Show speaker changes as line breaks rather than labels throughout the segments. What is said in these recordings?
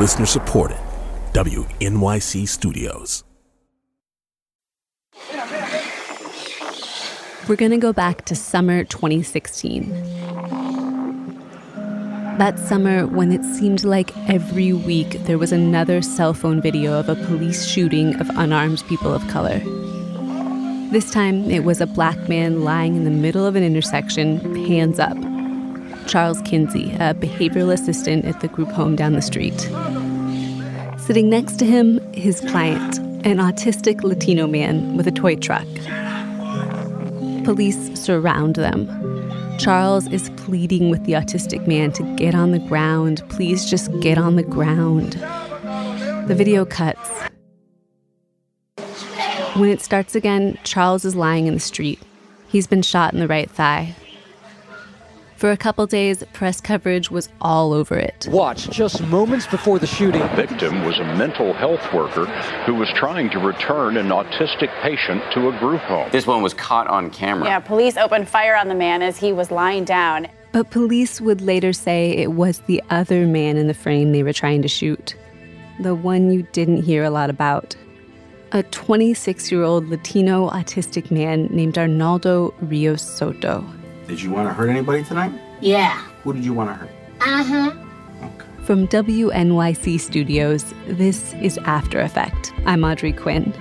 Listener supported. WNYC Studios.
We're going to go back to summer 2016. That summer, when it seemed like every week there was another cell phone video of a police shooting of unarmed people of color. This time, it was a black man lying in the middle of an intersection, hands up. Charles Kinsey, a behavioral assistant at the group home down the street. Sitting next to him, his client, an autistic Latino man with a toy truck. Police surround them. Charles is pleading with the autistic man to get on the ground. Please just get on the ground. The video cuts. When it starts again, Charles is lying in the street. He's been shot in the right thigh. For a couple days, press coverage was all over it.
Watch just moments before the shooting.
The victim was a mental health worker who was trying to return an autistic patient to a group home.
This one was caught on camera.
Yeah, police opened fire on the man as he was lying down.
But police would later say it was the other man in the frame they were trying to shoot. The one you didn't hear a lot about. A 26 year old Latino autistic man named Arnaldo Rios Soto.
Did you want to hurt anybody tonight?
Yeah.
Who did you want to hurt?
Uh huh.
From WNYC Studios, this is Aftereffect. I'm Audrey Quinn.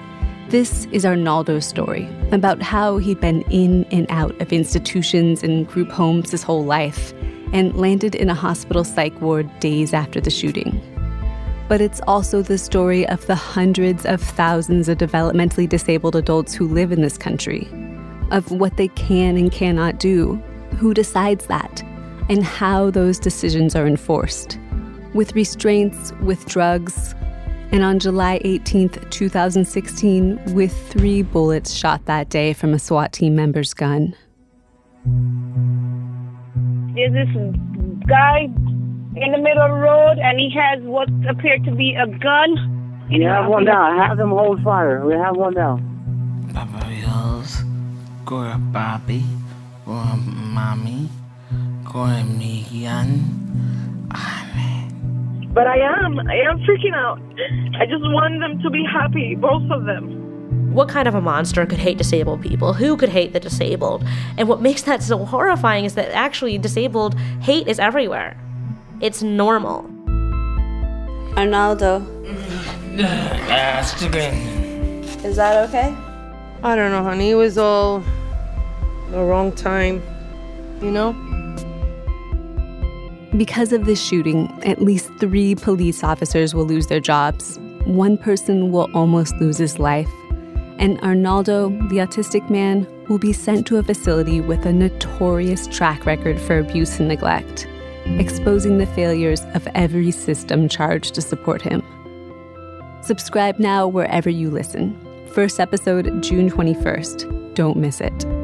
This is Arnaldo's story about how he'd been in and out of institutions and group homes his whole life and landed in a hospital psych ward days after the shooting. But it's also the story of the hundreds of thousands of developmentally disabled adults who live in this country of what they can and cannot do, who decides that, and how those decisions are enforced. With restraints, with drugs, and on July 18th, 2016, with three bullets shot that day from a SWAT team member's gun.
There's this guy in the middle of the road, and he has what appeared to be a gun.
You have one down. Have them hold fire. We have one down.
Gora Bobby, Gora Mommy, Gora Miguel.
But I am, I am freaking out. I just want them to be happy, both of them.
What kind of a monster could hate disabled people? Who could hate the disabled? And what makes that so horrifying is that actually disabled hate is everywhere. It's normal.
Arnaldo. Is that okay?
I don't know, honey. It was all the wrong time, you know?
Because of this shooting, at least three police officers will lose their jobs. One person will almost lose his life. And Arnaldo, the autistic man, will be sent to a facility with a notorious track record for abuse and neglect, exposing the failures of every system charged to support him. Subscribe now wherever you listen. First episode, June 21st. Don't miss it.